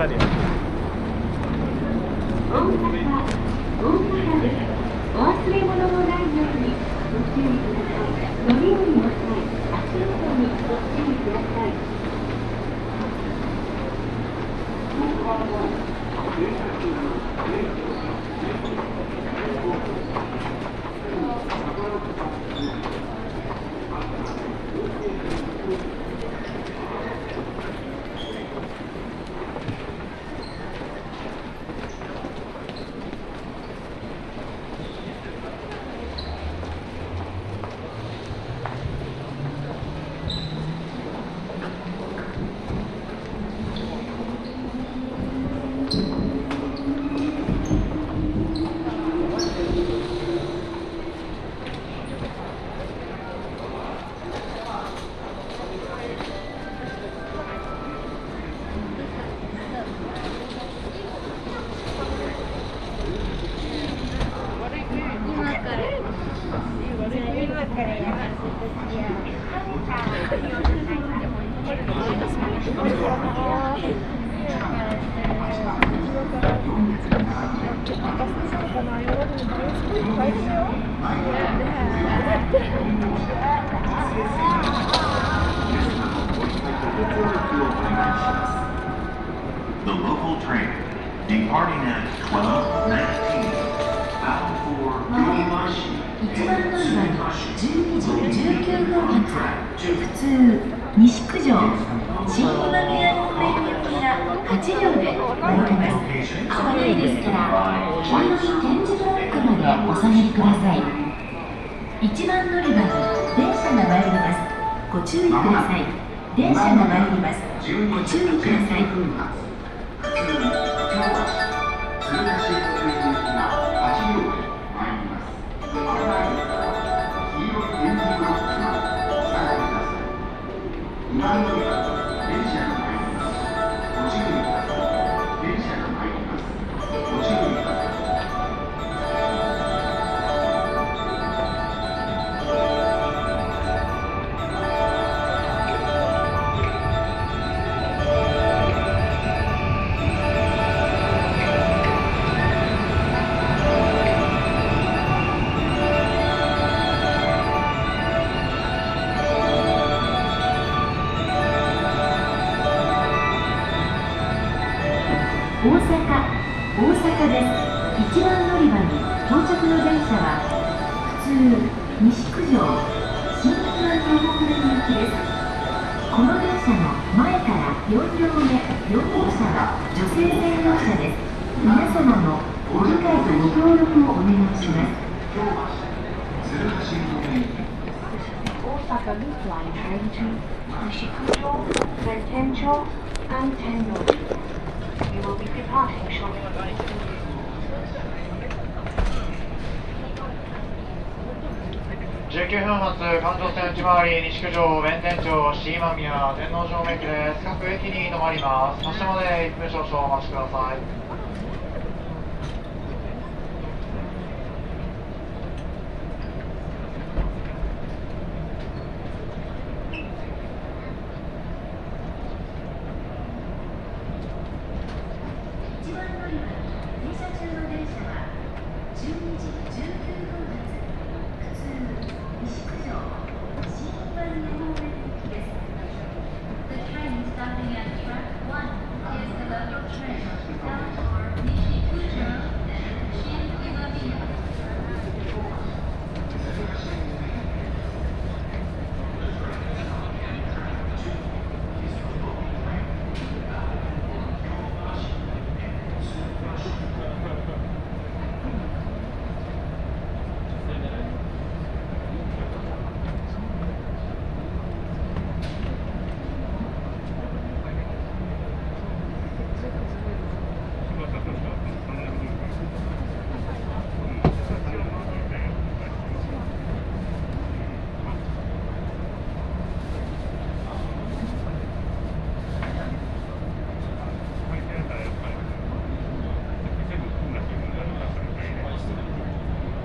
大阪大阪ですお忘れ物のないようにご注意くださいの際足元にご注意ください Kanal Norden in Wolfsburg, The local train departing at 12:19 bound for Yoimashi and Tsumimashi will be on track 西九条新今宮方面にが8秒で参ります危ないですから黄色い点字ブロックまでお下がりください。一番乗り場に電車が参ります。ご注意ください。電車が参ります。ご注意ください。で1番乗り場に到着の電車は普通西九条新宿南東北線行きですこの電車の前から4両目4号車は女性専用車です皆様のご理解とご協力をお願いします大阪ループライン編集西九条安天井19分発環状線内回り西九条弁天町新今宮天王城駅です。各駅に停まります。発車まで1分少々お待ちください一番乗り場に停車中の電車は12時19分発普通西九条新今宮方面行きです The train stopping at track 1 is the local train bound for Nishikujo and Shin-Imamiya.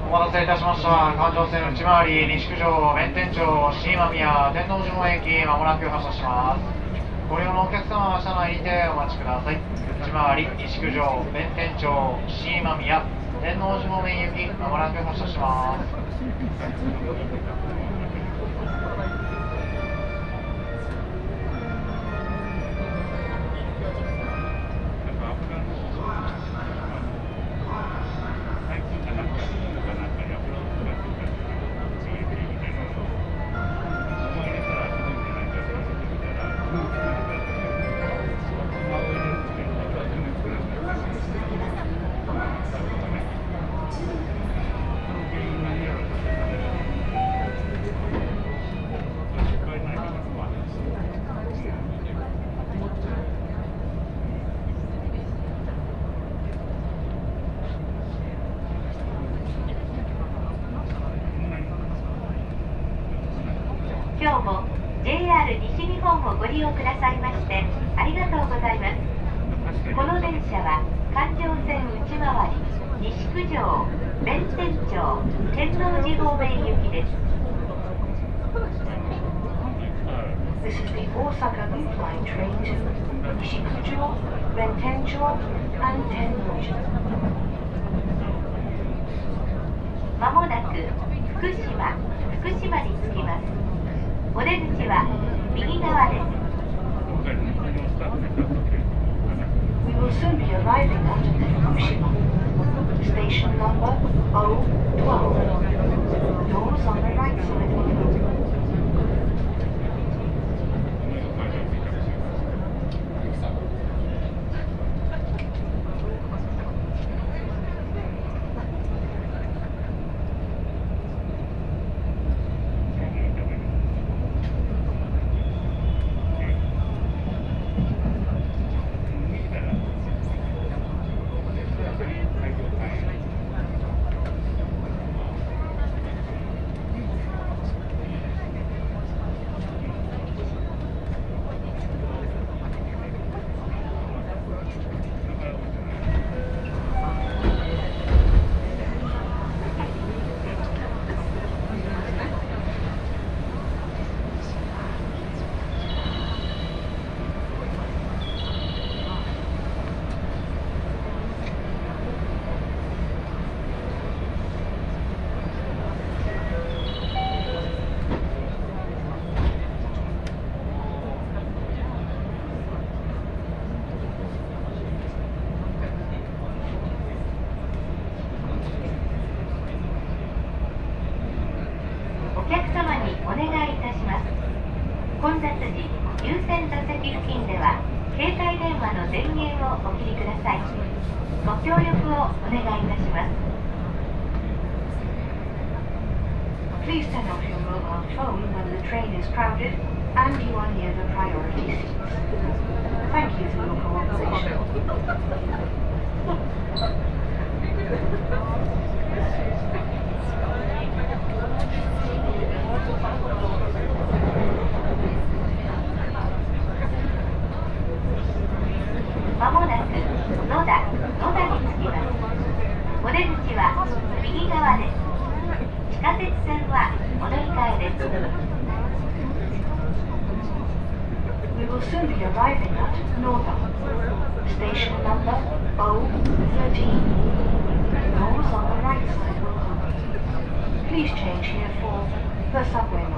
お待車環状線内回り西九条弁天町新今宮天王寺駅まもなく発車します。ご利用のお客様は車内にてお待ちください。内回り西九条弁天町新今宮天王寺方面行きまもなく発車します。混雑時優先座席付近では携帯電話の電源をお切りくださいご協力をお願いいたします Please turn off your mobile phone when the train is crowded and you are near the priority seats. Thank you for your cooperation. お出口は右側です地下鉄線はお乗り換えです We will soon be arriving at Noda. Station number O13. Doors on the right side will open. Please change here for the subway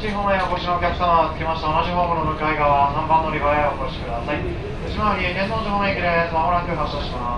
ユニバーサルシティ方面へお越しのお客様はつきまして同じホームの向かい側3番乗り場へお越しください。内回り天王寺方面駅です。まもなく発車します。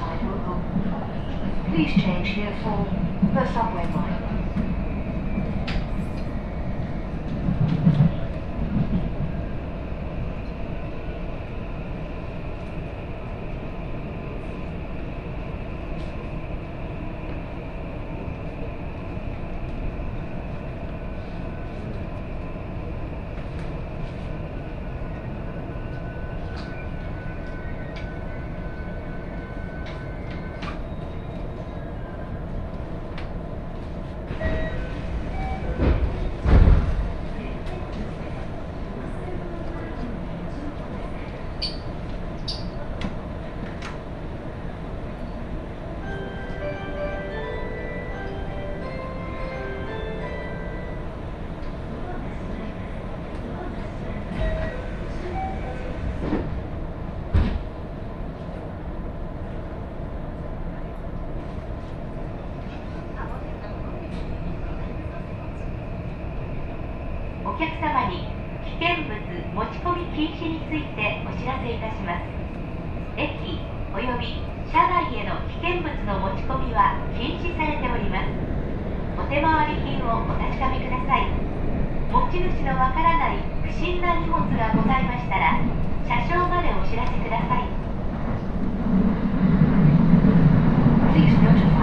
side will open. Please change here for the subway line. 手回り品をお確かめください。持ち主のわからない不審な荷物がございましたら車掌までお知らせください。Please notify